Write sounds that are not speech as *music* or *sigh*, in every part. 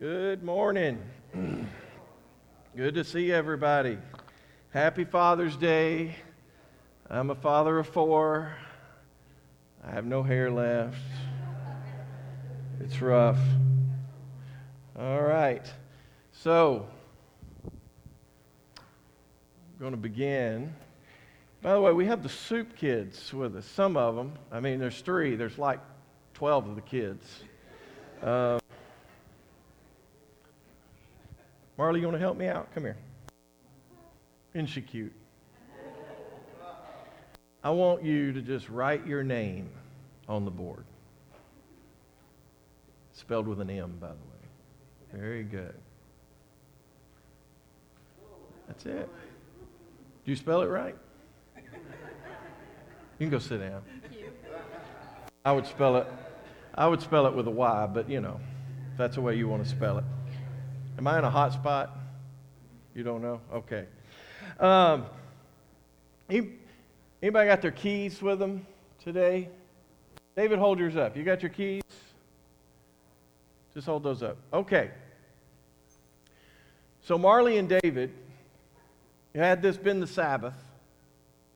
Good morning. Good to see everybody. Happy Father's Day. I'm a father of four. I have no hair left. It's rough. All right. So, I'm going to begin. By the way, we have the soup kids with us. Some of them. I mean, there's three. There's like 12 of the kids. Uh, Marley, you want to help me out? Come here. Isn't she cute? I want you to just write your name on the board. Spelled with an M, by the way. Very good. That's it. Do you spell it right? You can go sit down. I would spell it. I would spell it with a Y, but you know, that's the way you want to spell it. Am I in a hot spot? You don't know? Okay. Um, anybody got their keys with them today? David, hold yours up. You got your keys? Just hold those up. Okay. So Marley and David, had this been the Sabbath,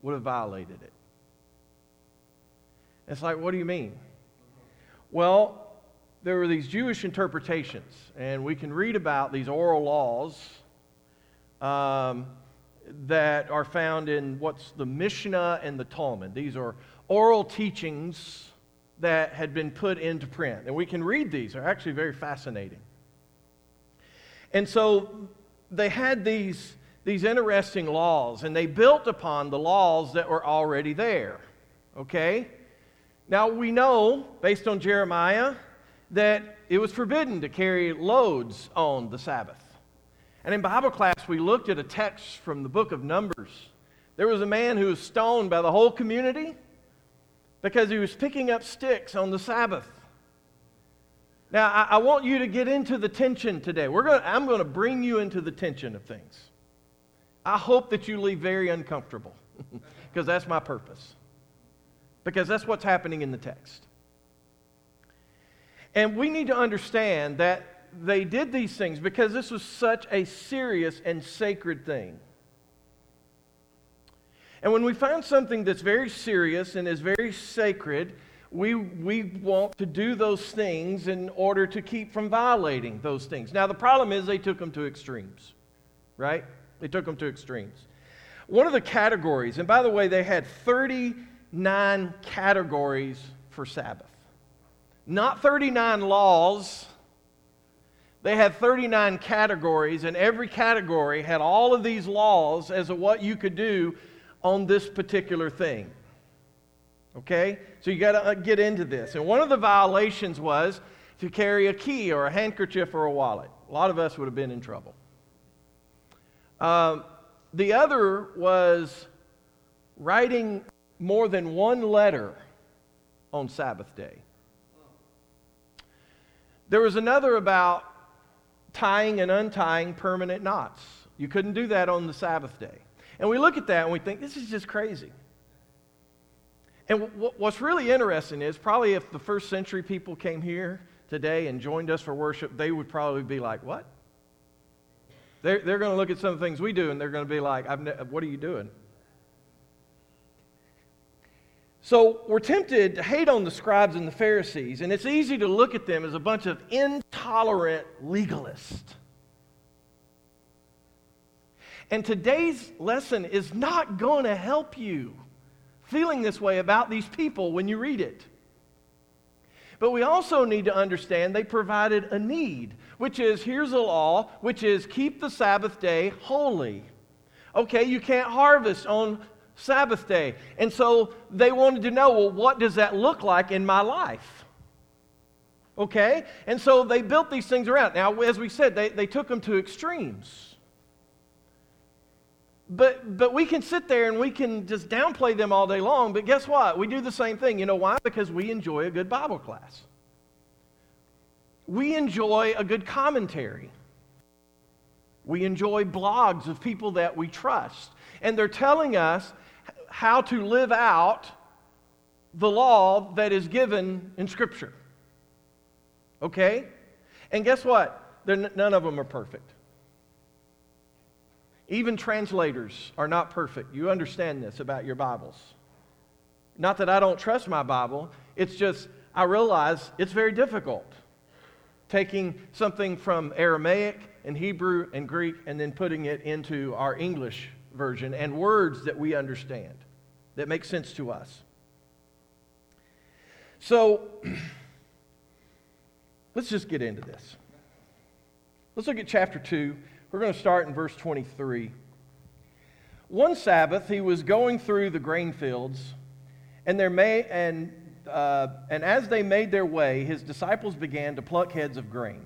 would have violated it. It's like, what do you mean? Well, there were these Jewish interpretations, and we can read about these oral laws um, that are found in what's the Mishnah and the Talmud. These are oral teachings that had been put into print, and we can read these. They're actually very fascinating. And so they had these, these interesting laws, and they built upon the laws that were already there. Okay? Now we know, based on Jeremiah, that it was forbidden to carry loads on the Sabbath. And in Bible class, we looked at a text from the book of Numbers. There was a man who was stoned by the whole community because he was picking up sticks on the Sabbath. Now, I, I want you to get into the tension today. We're gonna, I'm going to bring you into the tension of things. I hope that you leave very uncomfortable *laughs* because that's my purpose. Because that's what's happening in the text. And we need to understand that they did these things because this was such a serious and sacred thing. And when we find something that's very serious and is very sacred, we, we want to do those things in order to keep from violating those things. Now, the problem is they took them to extremes, right? They took them to extremes. One of the categories, and by the way, they had 39 categories for Sabbath not 39 laws. They had 39 categories, and every category had all of these laws as to what you could do on this particular thing. Okay? So you got to uh, get into this. And one of the violations was to carry a key or a handkerchief or a wallet. A lot of us would have been in trouble. Um, the other was writing more than one letter on Sabbath day. There was another about tying and untying permanent knots. You couldn't do that on the Sabbath day. And we look at that and we think, this is just crazy. And w- what's really interesting is probably if the first century people came here today and joined us for worship, they would probably be like, what? They're, they're going to look at some of the things we do and they're going to be like, ne- what are you doing? So we're tempted to hate on the scribes and the Pharisees, and it's easy to look at them as a bunch of intolerant legalists. And today's lesson is not going to help you feeling this way about these people when you read it. But we also need to understand they provided a need, which is here's a law, which is keep the Sabbath day holy. Okay, you can't harvest on Sabbath day. And so they wanted to know, well, what does that look like in my life? Okay? And so they built these things around. Now, as we said, they, they took them to extremes. But, but we can sit there and we can just downplay them all day long. But guess what? We do the same thing. You know why? Because we enjoy a good Bible class. We enjoy a good commentary. We enjoy blogs of people that we trust. And they're telling us how to live out the law that is given in Scripture. Okay? And guess what? none of them are perfect. Even translators are not perfect. You understand this about your Bibles. Not that I don't trust my Bible, it's just I realize it's very difficult taking something from Aramaic and Hebrew and Greek and then putting it into our English version and words that we understand that make sense to us. So, *clears throat* let's just get into this. Let's look at chapter 2. We're going to start in verse 23. One Sabbath, he was going through the grain fields, and, there may, and, uh, and as they made their way, his disciples began to pluck heads of grain.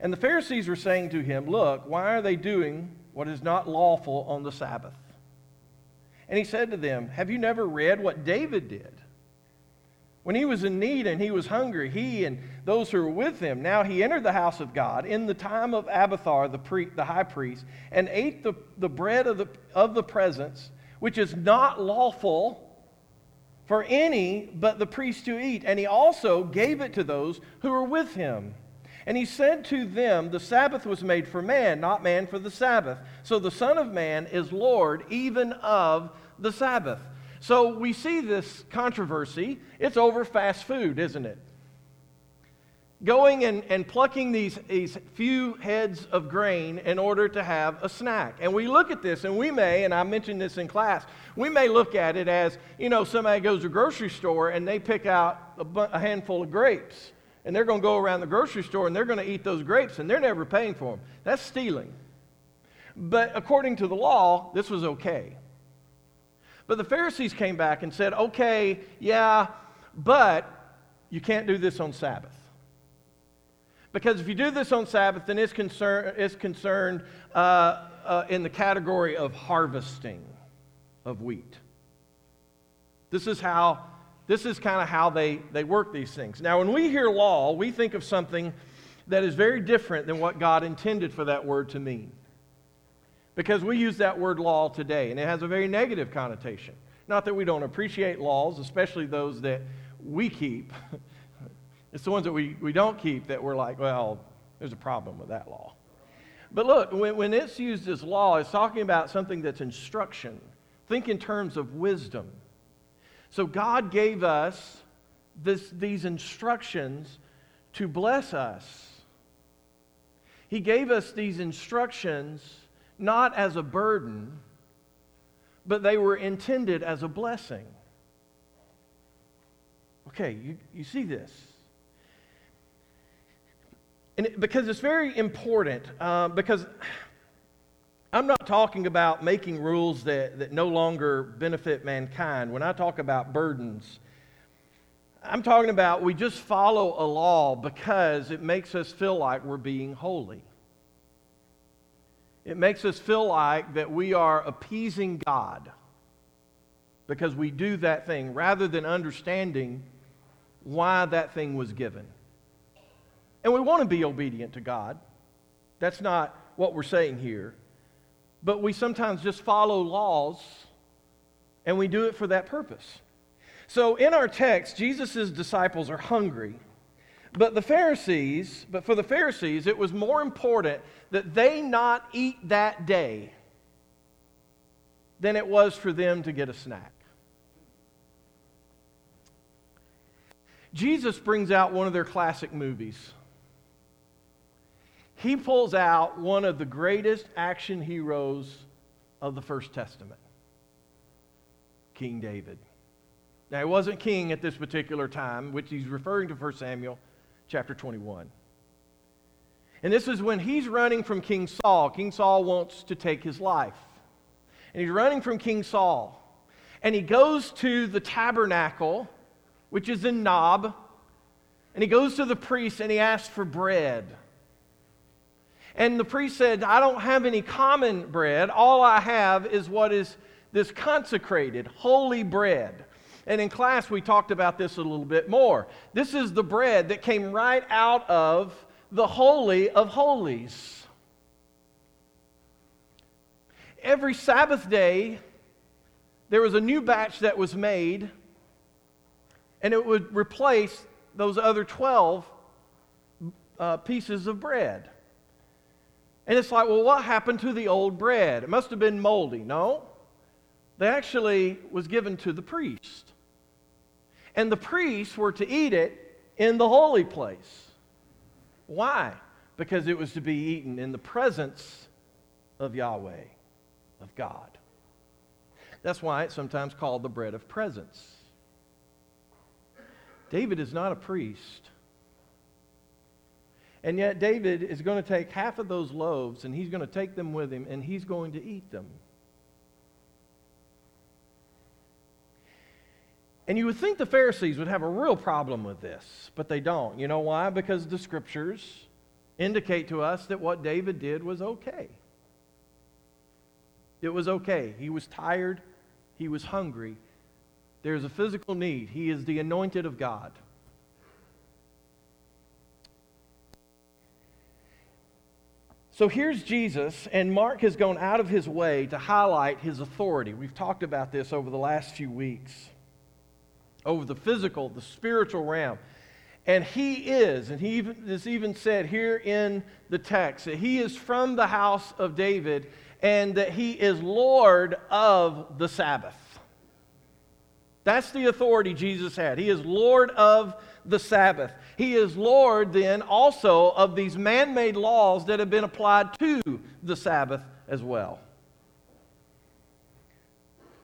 And the Pharisees were saying to him, Look, why are they doing what is not lawful on the Sabbath? And he said to them, Have you never read what David did? When he was in need and he was hungry, he and those who were with him, now he entered the house of God in the time of Abiathar, the, pre, the high priest, and ate the, the bread of the, of the presence, which is not lawful for any but the priest to eat. And he also gave it to those who were with him. And he said to them, The Sabbath was made for man, not man for the Sabbath. So the Son of Man is Lord even of the Sabbath. So we see this controversy. It's over fast food, isn't it? Going and, and plucking these, these few heads of grain in order to have a snack. And we look at this, and we may, and I mentioned this in class, we may look at it as, you know, somebody goes to a grocery store and they pick out a, a handful of grapes. And they're going to go around the grocery store and they're going to eat those grapes, and they're never paying for them. That's stealing. But according to the law, this was okay. But the Pharisees came back and said, okay, yeah, but you can't do this on Sabbath. Because if you do this on Sabbath, then it's, concern, it's concerned uh, uh, in the category of harvesting of wheat. This is how, this is kind of how they, they work these things. Now, when we hear law, we think of something that is very different than what God intended for that word to mean. Because we use that word law today, and it has a very negative connotation. Not that we don't appreciate laws, especially those that we keep. *laughs* it's the ones that we, we don't keep that we're like, well, there's a problem with that law. But look, when, when it's used as law, it's talking about something that's instruction. Think in terms of wisdom. So God gave us this, these instructions to bless us. He gave us these instructions not as a burden, but they were intended as a blessing. Okay, you, you see this. And it, because it's very important, uh, because I'm not talking about making rules that, that no longer benefit mankind. When I talk about burdens, I'm talking about we just follow a law because it makes us feel like we're being holy. It makes us feel like that we are appeasing God because we do that thing rather than understanding why that thing was given. And we want to be obedient to God. That's not what we're saying here. But we sometimes just follow laws and we do it for that purpose. So in our text, Jesus' disciples are hungry. But the Pharisees, but for the Pharisees, it was more important that they not eat that day than it was for them to get a snack. Jesus brings out one of their classic movies. He pulls out one of the greatest action heroes of the First Testament King David. Now, he wasn't king at this particular time, which he's referring to 1 Samuel chapter 21. And this is when he's running from King Saul. King Saul wants to take his life. And he's running from King Saul. And he goes to the tabernacle, which is in Nob. And he goes to the priest and he asks for bread. And the priest said, I don't have any common bread. All I have is what is this consecrated, holy bread. And in class, we talked about this a little bit more. This is the bread that came right out of the Holy of Holies. Every Sabbath day, there was a new batch that was made, and it would replace those other 12 uh, pieces of bread. And it's like, well, what happened to the old bread? It must have been moldy. No. They actually was given to the priest. And the priests were to eat it in the holy place. Why? Because it was to be eaten in the presence of Yahweh, of God. That's why it's sometimes called the bread of presence. David is not a priest. And yet, David is going to take half of those loaves and he's going to take them with him and he's going to eat them. And you would think the Pharisees would have a real problem with this, but they don't. You know why? Because the scriptures indicate to us that what David did was okay. It was okay. He was tired, he was hungry. There's a physical need. He is the anointed of God. So here's Jesus, and Mark has gone out of his way to highlight his authority. We've talked about this over the last few weeks over the physical, the spiritual realm. And he is, and he even, is even said here in the text, that he is from the house of David and that he is Lord of the Sabbath. That's the authority Jesus had. He is Lord of the Sabbath. He is Lord then also of these man made laws that have been applied to the Sabbath as well.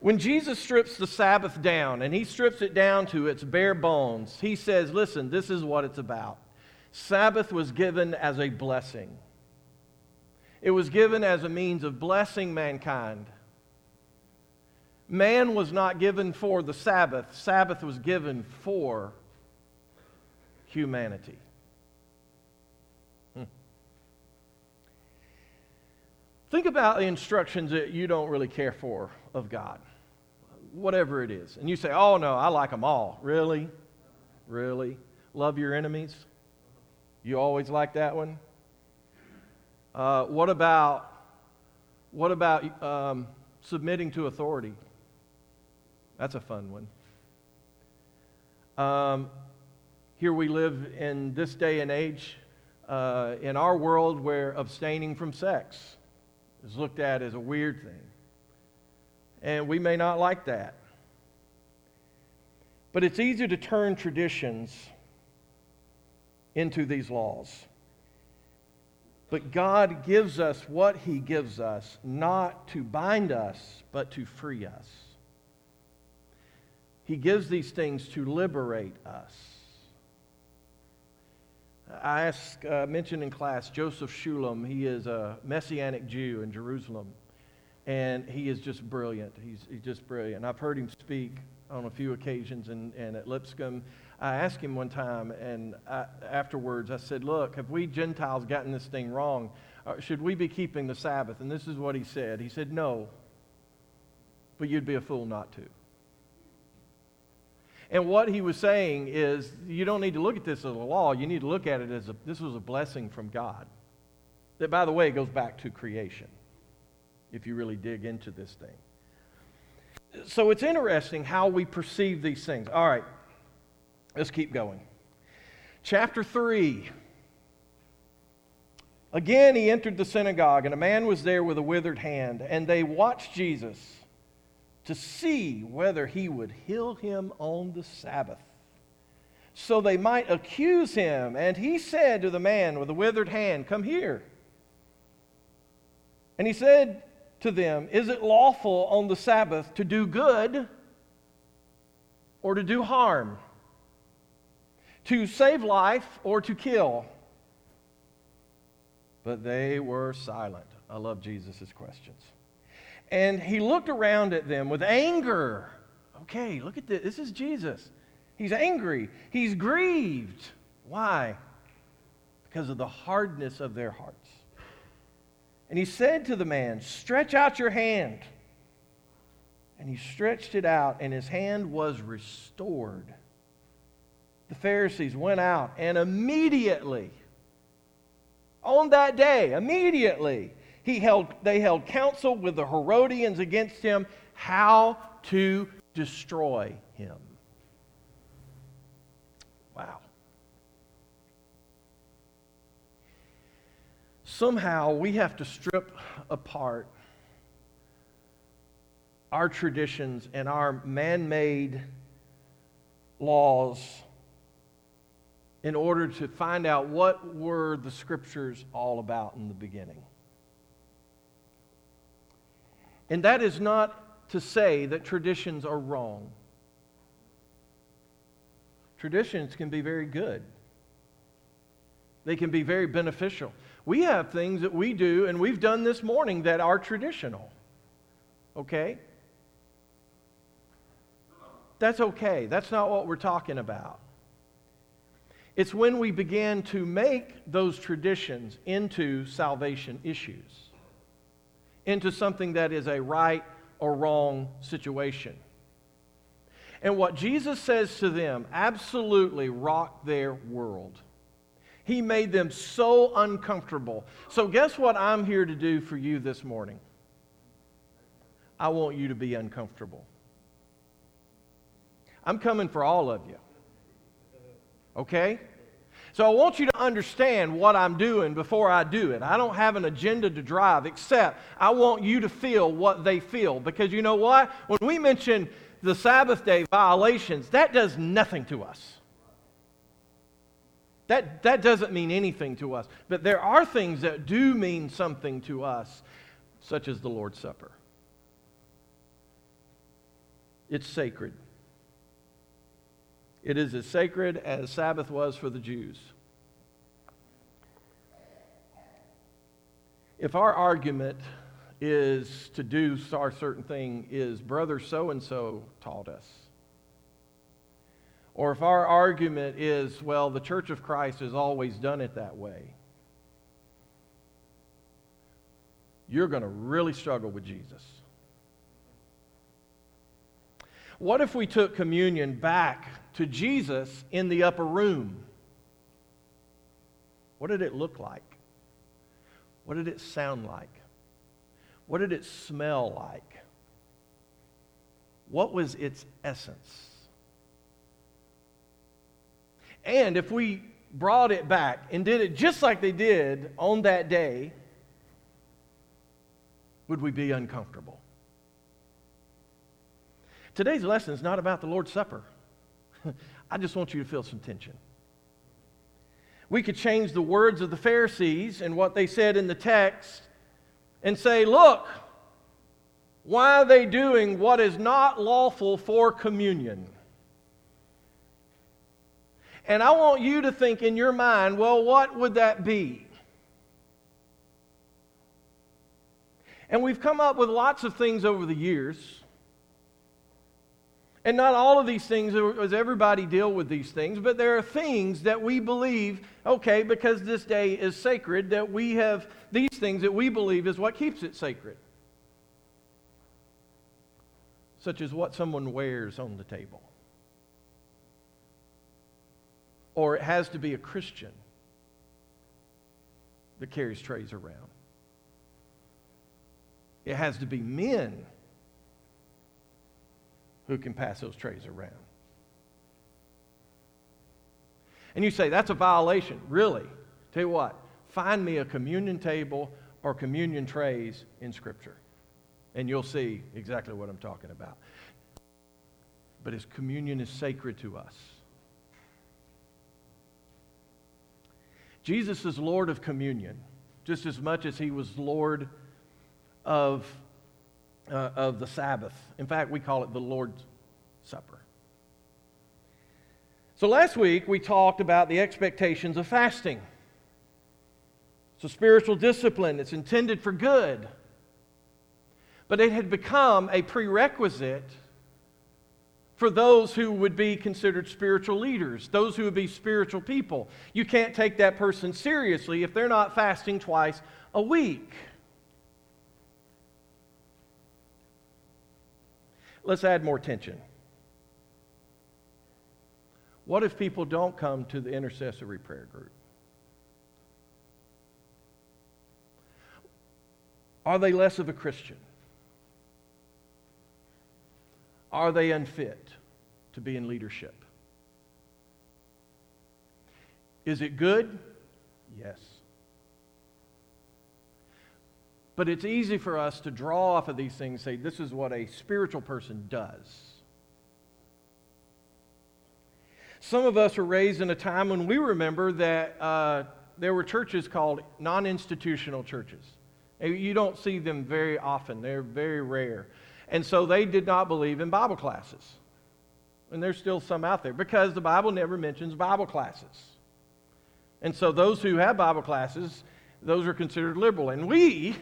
When Jesus strips the Sabbath down, and he strips it down to its bare bones, he says, Listen, this is what it's about. Sabbath was given as a blessing, it was given as a means of blessing mankind. Man was not given for the Sabbath, Sabbath was given for humanity. Hmm. Think about the instructions that you don't really care for of God whatever it is. And you say, oh no, I like them all. Really? Really? Love your enemies? You always like that one? Uh, what about, what about um, submitting to authority? That's a fun one. Um, here we live in this day and age, uh, in our world where abstaining from sex is looked at as a weird thing. And we may not like that. But it's easy to turn traditions into these laws. But God gives us what He gives us, not to bind us, but to free us. He gives these things to liberate us. I asked, uh, mentioned in class Joseph Shulam. He is a Messianic Jew in Jerusalem and he is just brilliant. He's, he's just brilliant. I've heard him speak on a few occasions and, and at Lipscomb. I asked him one time, and I, afterwards I said, Look, have we Gentiles gotten this thing wrong? Uh, should we be keeping the Sabbath? And this is what he said. He said, No, but you'd be a fool not to. And what he was saying is, you don't need to look at this as a law. You need to look at it as a, this was a blessing from God. That, by the way, goes back to creation if you really dig into this thing. So it's interesting how we perceive these things. All right, let's keep going. Chapter 3. Again, he entered the synagogue, and a man was there with a withered hand, and they watched Jesus to see whether he would heal him on the Sabbath, so they might accuse him. And he said to the man with the withered hand, Come here. And he said to them, Is it lawful on the Sabbath to do good or to do harm? To save life or to kill? But they were silent. I love Jesus' questions. And he looked around at them with anger. Okay, look at this. This is Jesus. He's angry. He's grieved. Why? Because of the hardness of their hearts. And he said to the man, Stretch out your hand. And he stretched it out, and his hand was restored. The Pharisees went out, and immediately, on that day, immediately, he held, they held counsel with the Herodians against him how to destroy him. Wow. somehow we have to strip apart our traditions and our man made laws in order to find out what were the scriptures all about in the beginning. And that is not to say that traditions are wrong. Traditions can be very good. They can be very beneficial. We have things that we do, and we've done this morning that are traditional. Okay? That's okay. That's not what we're talking about. It's when we begin to make those traditions into salvation issues, into something that is a right or wrong situation. And what Jesus says to them absolutely rocked their world. He made them so uncomfortable. So, guess what I'm here to do for you this morning? I want you to be uncomfortable. I'm coming for all of you. Okay? So I want you to understand what I'm doing before I do it. I don't have an agenda to drive, except I want you to feel what they feel. Because you know what? When we mention the Sabbath day violations, that does nothing to us. That, that doesn't mean anything to us. But there are things that do mean something to us, such as the Lord's Supper. It's sacred. It is as sacred as Sabbath was for the Jews. If our argument is to do our certain thing is brother so and so taught us. Or if our argument is, well, the Church of Christ has always done it that way, you're going to really struggle with Jesus. What if we took communion back to Jesus in the upper room? What did it look like? What did it sound like? What did it smell like? What was its essence? And if we brought it back and did it just like they did on that day, would we be uncomfortable? Today's lesson is not about the Lord's Supper. *laughs* I just want you to feel some tension. We could change the words of the Pharisees and what they said in the text and say, look, why are they doing what is not lawful for communion? And I want you to think in your mind, well, what would that be? And we've come up with lots of things over the years. And not all of these things, does everybody deal with these things, but there are things that we believe, okay, because this day is sacred, that we have these things that we believe is what keeps it sacred. Such as what someone wears on the table. Or it has to be a Christian that carries trays around. It has to be men who can pass those trays around. And you say, that's a violation. Really? Tell you what, find me a communion table or communion trays in Scripture, and you'll see exactly what I'm talking about. But His communion is sacred to us. Jesus is Lord of communion just as much as He was Lord of uh, of the Sabbath. In fact, we call it the Lord's Supper. So last week we talked about the expectations of fasting. It's a spiritual discipline, it's intended for good. But it had become a prerequisite for those who would be considered spiritual leaders, those who would be spiritual people. You can't take that person seriously if they're not fasting twice a week. Let's add more tension. What if people don't come to the intercessory prayer group? Are they less of a Christian? Are they unfit to be in leadership? Is it good? Yes. But it's easy for us to draw off of these things, say, this is what a spiritual person does. Some of us were raised in a time when we remember that uh, there were churches called non institutional churches. You don't see them very often, they're very rare. And so they did not believe in Bible classes. And there's still some out there because the Bible never mentions Bible classes. And so those who have Bible classes, those are considered liberal. And we,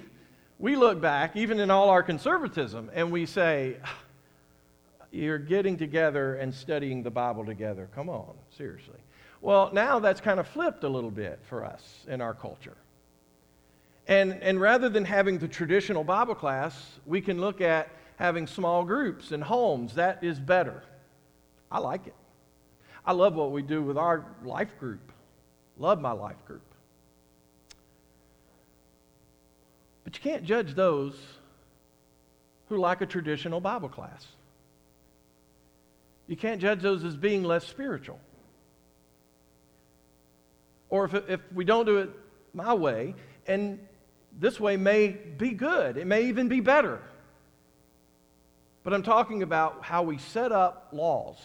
we look back, even in all our conservatism, and we say, you're getting together and studying the Bible together. Come on, seriously. Well, now that's kind of flipped a little bit for us in our culture. And, and rather than having the traditional Bible class, we can look at having small groups and homes. That is better. I like it. I love what we do with our life group. Love my life group. But you can't judge those who like a traditional Bible class. You can't judge those as being less spiritual. Or if, if we don't do it my way, and this way may be good, it may even be better. But I'm talking about how we set up laws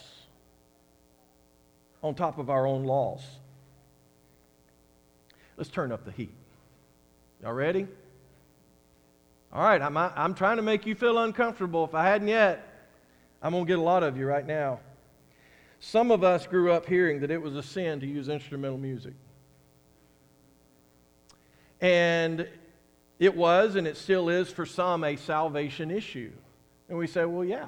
on top of our own laws. Let's turn up the heat. Y'all ready? All right, I'm, I'm trying to make you feel uncomfortable. If I hadn't yet, I'm going to get a lot of you right now. Some of us grew up hearing that it was a sin to use instrumental music. And it was, and it still is for some, a salvation issue. And we say, well, yeah.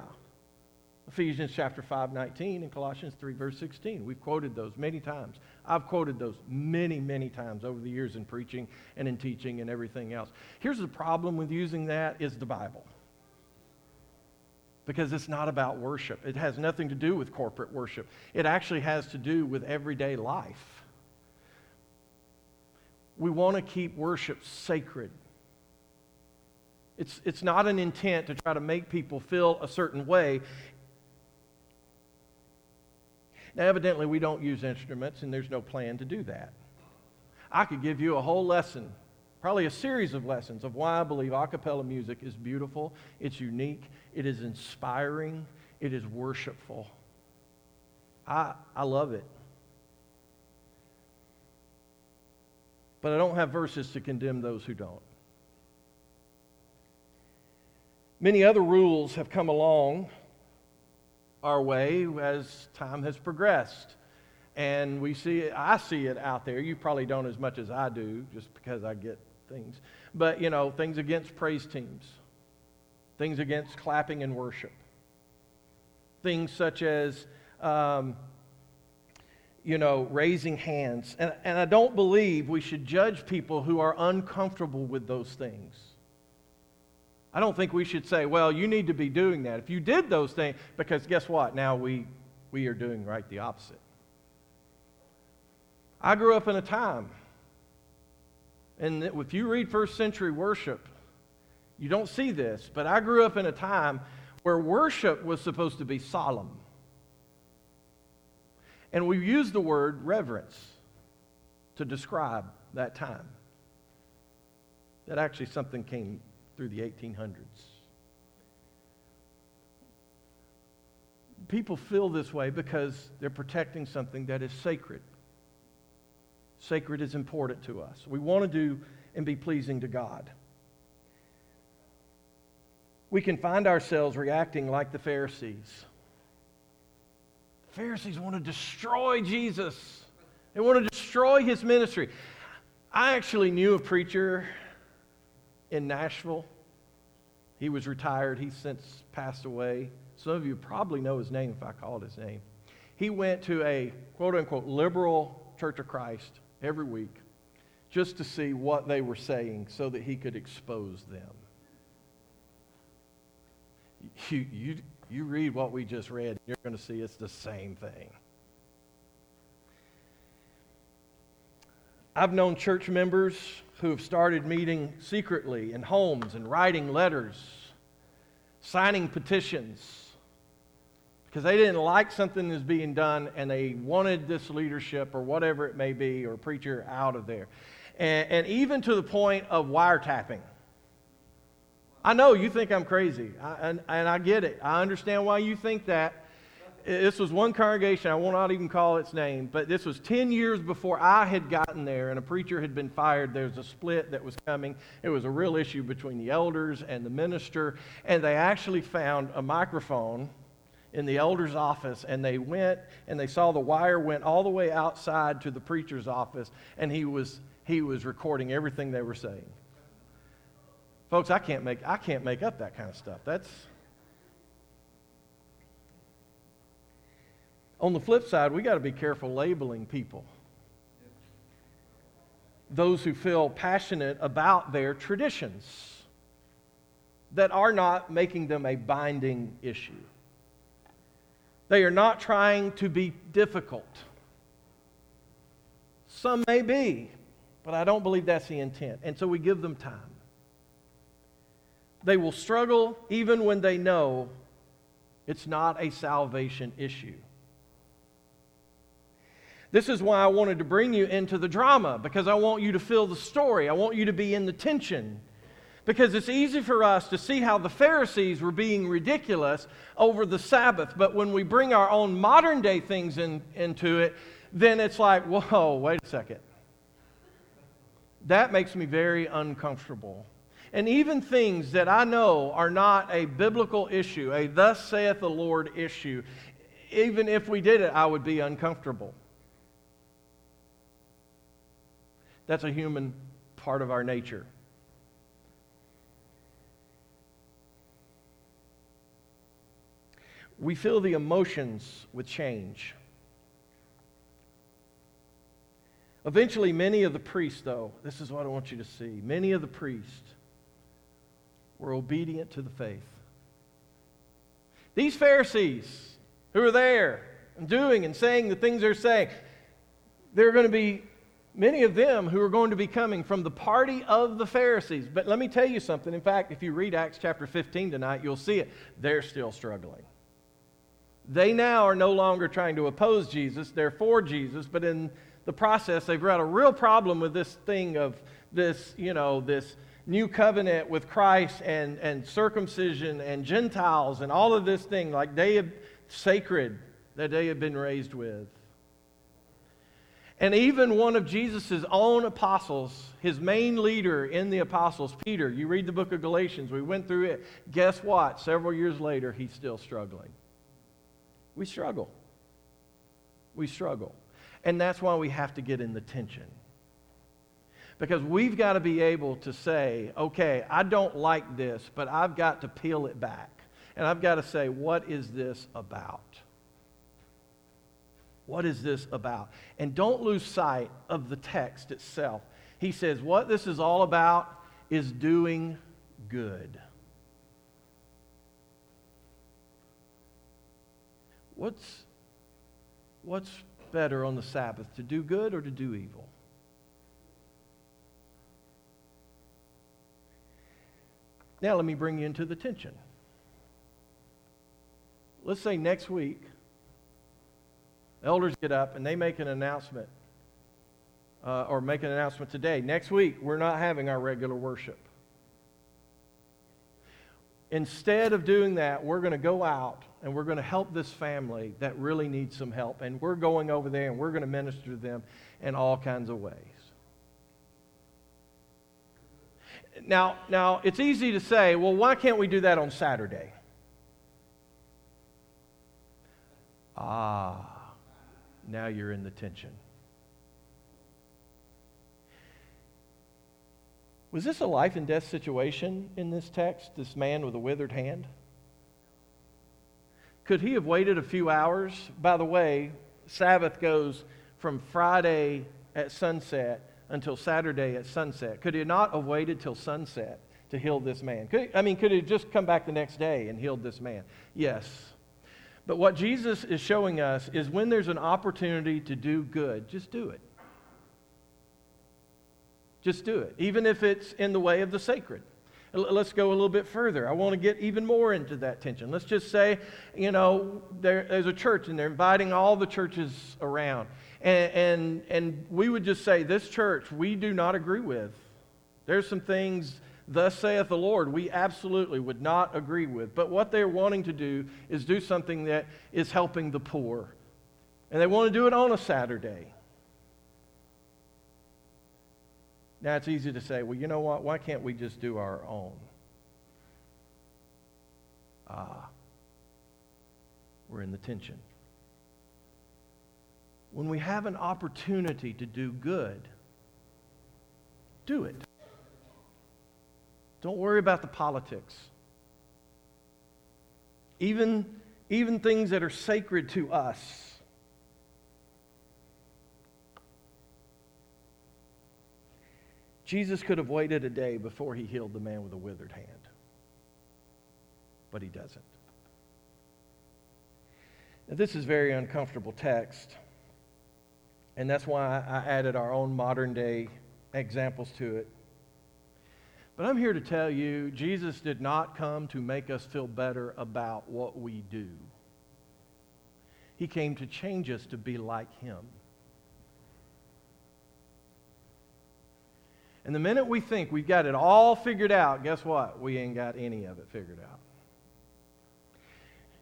Ephesians chapter 5, 19 and Colossians 3, verse 16. We've quoted those many times. I've quoted those many, many times over the years in preaching and in teaching and everything else. Here's the problem with using that is the Bible because it's not about worship. It has nothing to do with corporate worship, it actually has to do with everyday life. We want to keep worship sacred. It's, it's not an intent to try to make people feel a certain way. Now, evidently, we don't use instruments, and there's no plan to do that. I could give you a whole lesson probably a series of lessons of why I believe a cappella music is beautiful, it's unique, it is inspiring, it is worshipful. I, I love it. But I don't have verses to condemn those who don't. Many other rules have come along our way as time has progressed. And we see it, I see it out there. You probably don't as much as I do, just because I get things. But, you know, things against praise teams, things against clapping and worship, things such as, um, you know, raising hands. And, and I don't believe we should judge people who are uncomfortable with those things. I don't think we should say, well, you need to be doing that. If you did those things, because guess what? Now we, we are doing right the opposite. I grew up in a time and if you read first century worship, you don't see this, but I grew up in a time where worship was supposed to be solemn. And we use the word reverence to describe that time. That actually something came through the 1800s. People feel this way because they're protecting something that is sacred. Sacred is important to us. We want to do and be pleasing to God. We can find ourselves reacting like the Pharisees. The Pharisees want to destroy Jesus, they want to destroy his ministry. I actually knew a preacher in Nashville. He was retired, he's since passed away. Some of you probably know his name if I called his name. He went to a quote unquote liberal Church of Christ every week just to see what they were saying so that he could expose them. You, you, you read what we just read, you're going to see it's the same thing. I've known church members who have started meeting secretly in homes and writing letters, signing petitions because they didn't like something that's being done and they wanted this leadership or whatever it may be or preacher out of there. And, and even to the point of wiretapping. I know you think I'm crazy, I, and, and I get it. I understand why you think that. This was one congregation, I will not even call its name, but this was 10 years before I had gotten there and a preacher had been fired. There was a split that was coming. It was a real issue between the elders and the minister, and they actually found a microphone in the elder's office and they went and they saw the wire went all the way outside to the preacher's office and he was he was recording everything they were saying folks i can't make i can't make up that kind of stuff that's on the flip side we got to be careful labeling people those who feel passionate about their traditions that are not making them a binding issue they are not trying to be difficult. Some may be, but I don't believe that's the intent. And so we give them time. They will struggle even when they know it's not a salvation issue. This is why I wanted to bring you into the drama, because I want you to feel the story. I want you to be in the tension because it's easy for us to see how the Pharisees were being ridiculous over the Sabbath. But when we bring our own modern day things in, into it, then it's like, whoa, wait a second. That makes me very uncomfortable. And even things that I know are not a biblical issue, a thus saith the Lord issue, even if we did it, I would be uncomfortable. That's a human part of our nature. we feel the emotions with change. Eventually, many of the priests, though, this is what I want you to see many of the priests were obedient to the faith. These Pharisees who are there and doing and saying the things they're saying, they're going to be many of them who are going to be coming from the party of the Pharisees. But let me tell you something. In fact, if you read Acts chapter 15 tonight, you'll see it. They're still struggling. They now are no longer trying to oppose Jesus, they're for Jesus, but in the process, they've got a real problem with this thing of this, you know, this new covenant with Christ and, and circumcision and Gentiles and all of this thing, like they have sacred that they have been raised with. And even one of Jesus' own apostles, his main leader in the apostles, Peter, you read the book of Galatians, we went through it. Guess what? Several years later, he's still struggling. We struggle. We struggle. And that's why we have to get in the tension. Because we've got to be able to say, okay, I don't like this, but I've got to peel it back. And I've got to say, what is this about? What is this about? And don't lose sight of the text itself. He says, what this is all about is doing good. What's, what's better on the Sabbath, to do good or to do evil? Now, let me bring you into the tension. Let's say next week, elders get up and they make an announcement, uh, or make an announcement today. Next week, we're not having our regular worship. Instead of doing that, we're going to go out and we're going to help this family that really needs some help. And we're going over there and we're going to minister to them in all kinds of ways. Now, now it's easy to say, well, why can't we do that on Saturday? Ah, now you're in the tension. Was this a life and death situation in this text, this man with a withered hand? Could he have waited a few hours? By the way, Sabbath goes from Friday at sunset until Saturday at sunset. Could he not have waited till sunset to heal this man? Could I mean, could he just come back the next day and healed this man? Yes. But what Jesus is showing us is when there's an opportunity to do good, just do it. Just do it, even if it's in the way of the sacred. Let's go a little bit further. I want to get even more into that tension. Let's just say, you know, there, there's a church and they're inviting all the churches around. And, and, and we would just say, this church we do not agree with. There's some things thus saith the Lord, we absolutely would not agree with. But what they're wanting to do is do something that is helping the poor. And they want to do it on a Saturday. Now it's easy to say, well, you know what? Why can't we just do our own? Ah, we're in the tension. When we have an opportunity to do good, do it. Don't worry about the politics. Even, even things that are sacred to us. Jesus could have waited a day before he healed the man with a withered hand, but he doesn't. Now, this is very uncomfortable text, and that's why I added our own modern day examples to it. But I'm here to tell you Jesus did not come to make us feel better about what we do. He came to change us to be like Him. And the minute we think we've got it all figured out, guess what? We ain't got any of it figured out.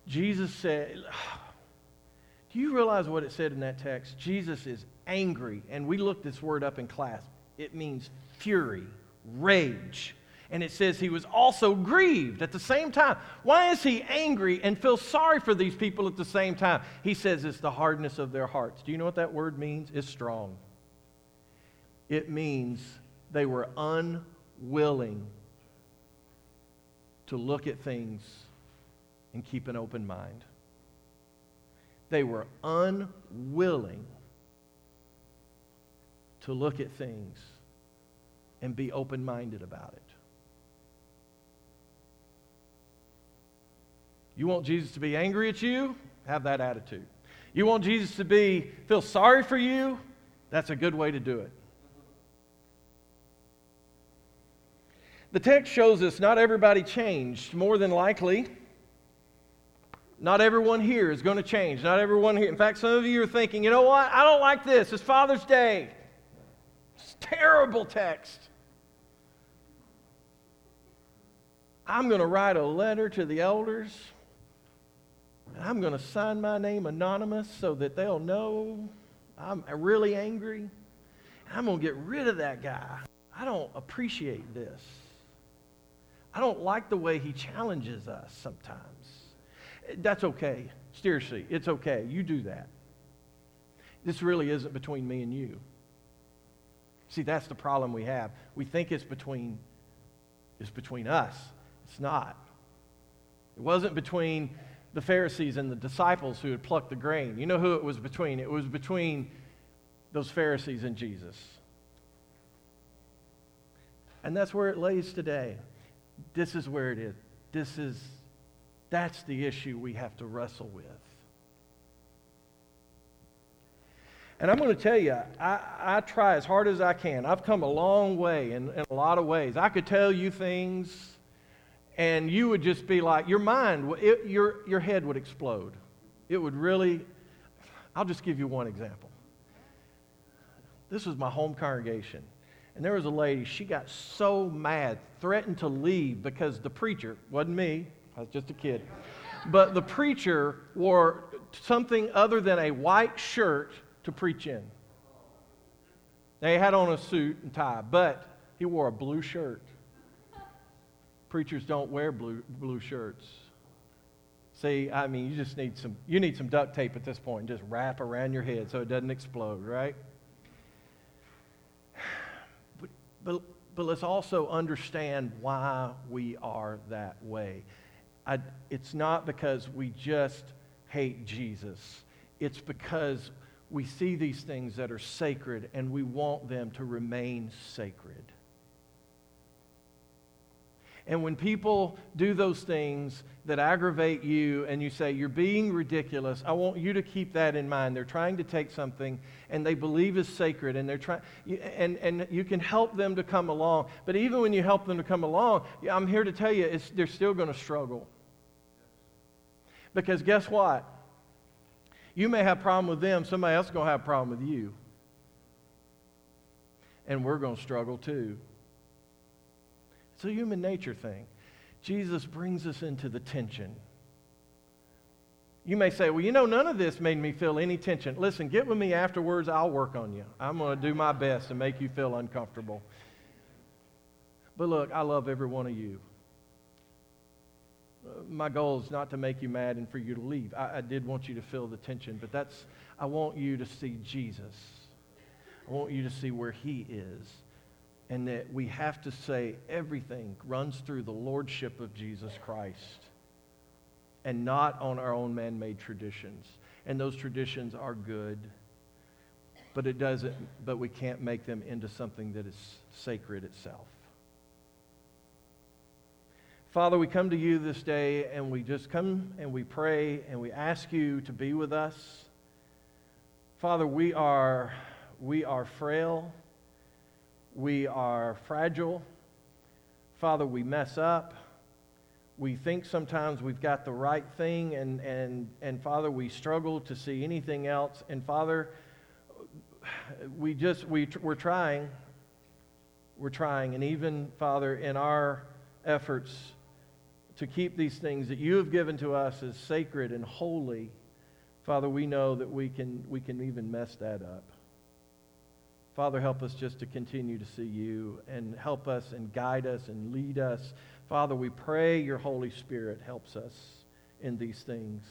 Jesus said, *sighs* Do you realize what it said in that text? Jesus is angry. And we looked this word up in class. It means fury, rage. And it says he was also grieved at the same time. Why is he angry and feel sorry for these people at the same time? He says it's the hardness of their hearts. Do you know what that word means? It's strong. It means they were unwilling to look at things and keep an open mind. They were unwilling to look at things and be open minded about it. You want Jesus to be angry at you? Have that attitude. You want Jesus to be feel sorry for you? That's a good way to do it. The text shows us not everybody changed. More than likely, not everyone here is going to change. Not everyone here. In fact, some of you are thinking, you know what? I don't like this. It's Father's Day. It's terrible text. I'm going to write a letter to the elders. And I'm going to sign my name anonymous so that they'll know I'm really angry. And I'm going to get rid of that guy. I don't appreciate this. I don't like the way he challenges us sometimes. That's okay. Seriously, it's okay. You do that. This really isn't between me and you. See, that's the problem we have. We think it's between it's between us. It's not. It wasn't between the Pharisees and the disciples who had plucked the grain. You know who it was between? It was between those Pharisees and Jesus. And that's where it lays today. This is where it is. This is, that's the issue we have to wrestle with. And I'm going to tell you, I, I try as hard as I can. I've come a long way in, in a lot of ways. I could tell you things, and you would just be like, your mind, it, your, your head would explode. It would really, I'll just give you one example. This was my home congregation. And there was a lady, she got so mad, threatened to leave because the preacher, wasn't me, I was just a kid, but the preacher wore something other than a white shirt to preach in. They had on a suit and tie, but he wore a blue shirt. Preachers don't wear blue, blue shirts. See, I mean, you just need some, you need some duct tape at this point and just wrap around your head so it doesn't explode, right? *sighs* But, but let's also understand why we are that way. I, it's not because we just hate Jesus, it's because we see these things that are sacred and we want them to remain sacred. And when people do those things that aggravate you and you say, you're being ridiculous, I want you to keep that in mind. They're trying to take something and they believe is sacred and they're trying, and, and you can help them to come along. But even when you help them to come along, I'm here to tell you, they're still going to struggle. Because guess what? You may have a problem with them, somebody else is going to have a problem with you. And we're going to struggle too. It's a human nature thing. Jesus brings us into the tension. You may say, well, you know, none of this made me feel any tension. Listen, get with me afterwards. I'll work on you. I'm going to do my best to make you feel uncomfortable. But look, I love every one of you. Uh, my goal is not to make you mad and for you to leave. I, I did want you to feel the tension, but that's, I want you to see Jesus. I want you to see where he is. And that we have to say everything runs through the lordship of Jesus Christ and not on our own man made traditions. And those traditions are good, but it doesn't, but we can't make them into something that is sacred itself. Father, we come to you this day and we just come and we pray and we ask you to be with us. Father, we are, we are frail. We are fragile. Father, we mess up. We think sometimes we've got the right thing, and, and, and Father, we struggle to see anything else. And Father, we just, we, we're trying. We're trying. And even, Father, in our efforts, to keep these things that you have given to us as sacred and holy, Father, we know that we can, we can even mess that up. Father, help us just to continue to see you and help us and guide us and lead us. Father, we pray your Holy Spirit helps us in these things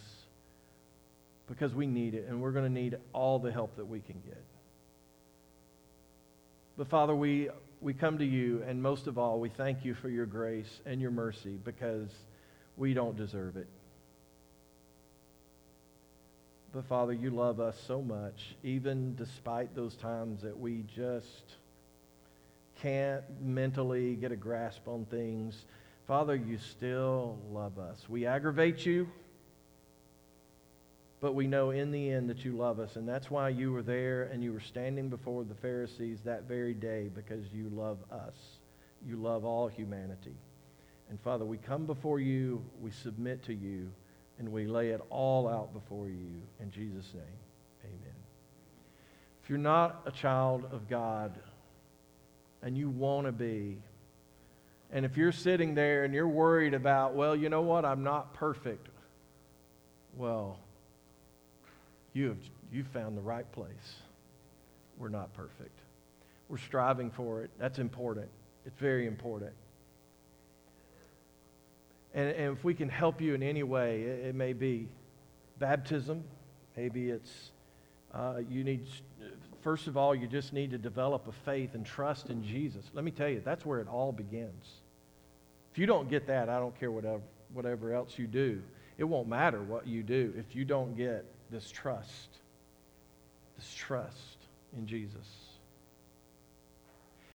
because we need it and we're going to need all the help that we can get. But Father, we we come to you, and most of all, we thank you for your grace and your mercy because we don't deserve it. But Father, you love us so much, even despite those times that we just can't mentally get a grasp on things. Father, you still love us. We aggravate you but we know in the end that you love us. And that's why you were there and you were standing before the Pharisees that very day because you love us. You love all humanity. And Father, we come before you, we submit to you, and we lay it all out before you. In Jesus' name, amen. If you're not a child of God and you want to be, and if you're sitting there and you're worried about, well, you know what, I'm not perfect. Well, you have you found the right place. We're not perfect. We're striving for it. That's important. It's very important. And, and if we can help you in any way, it, it may be baptism. Maybe it's uh, you need, first of all, you just need to develop a faith and trust in Jesus. Let me tell you, that's where it all begins. If you don't get that, I don't care whatever, whatever else you do. It won't matter what you do if you don't get this trust, this trust in Jesus.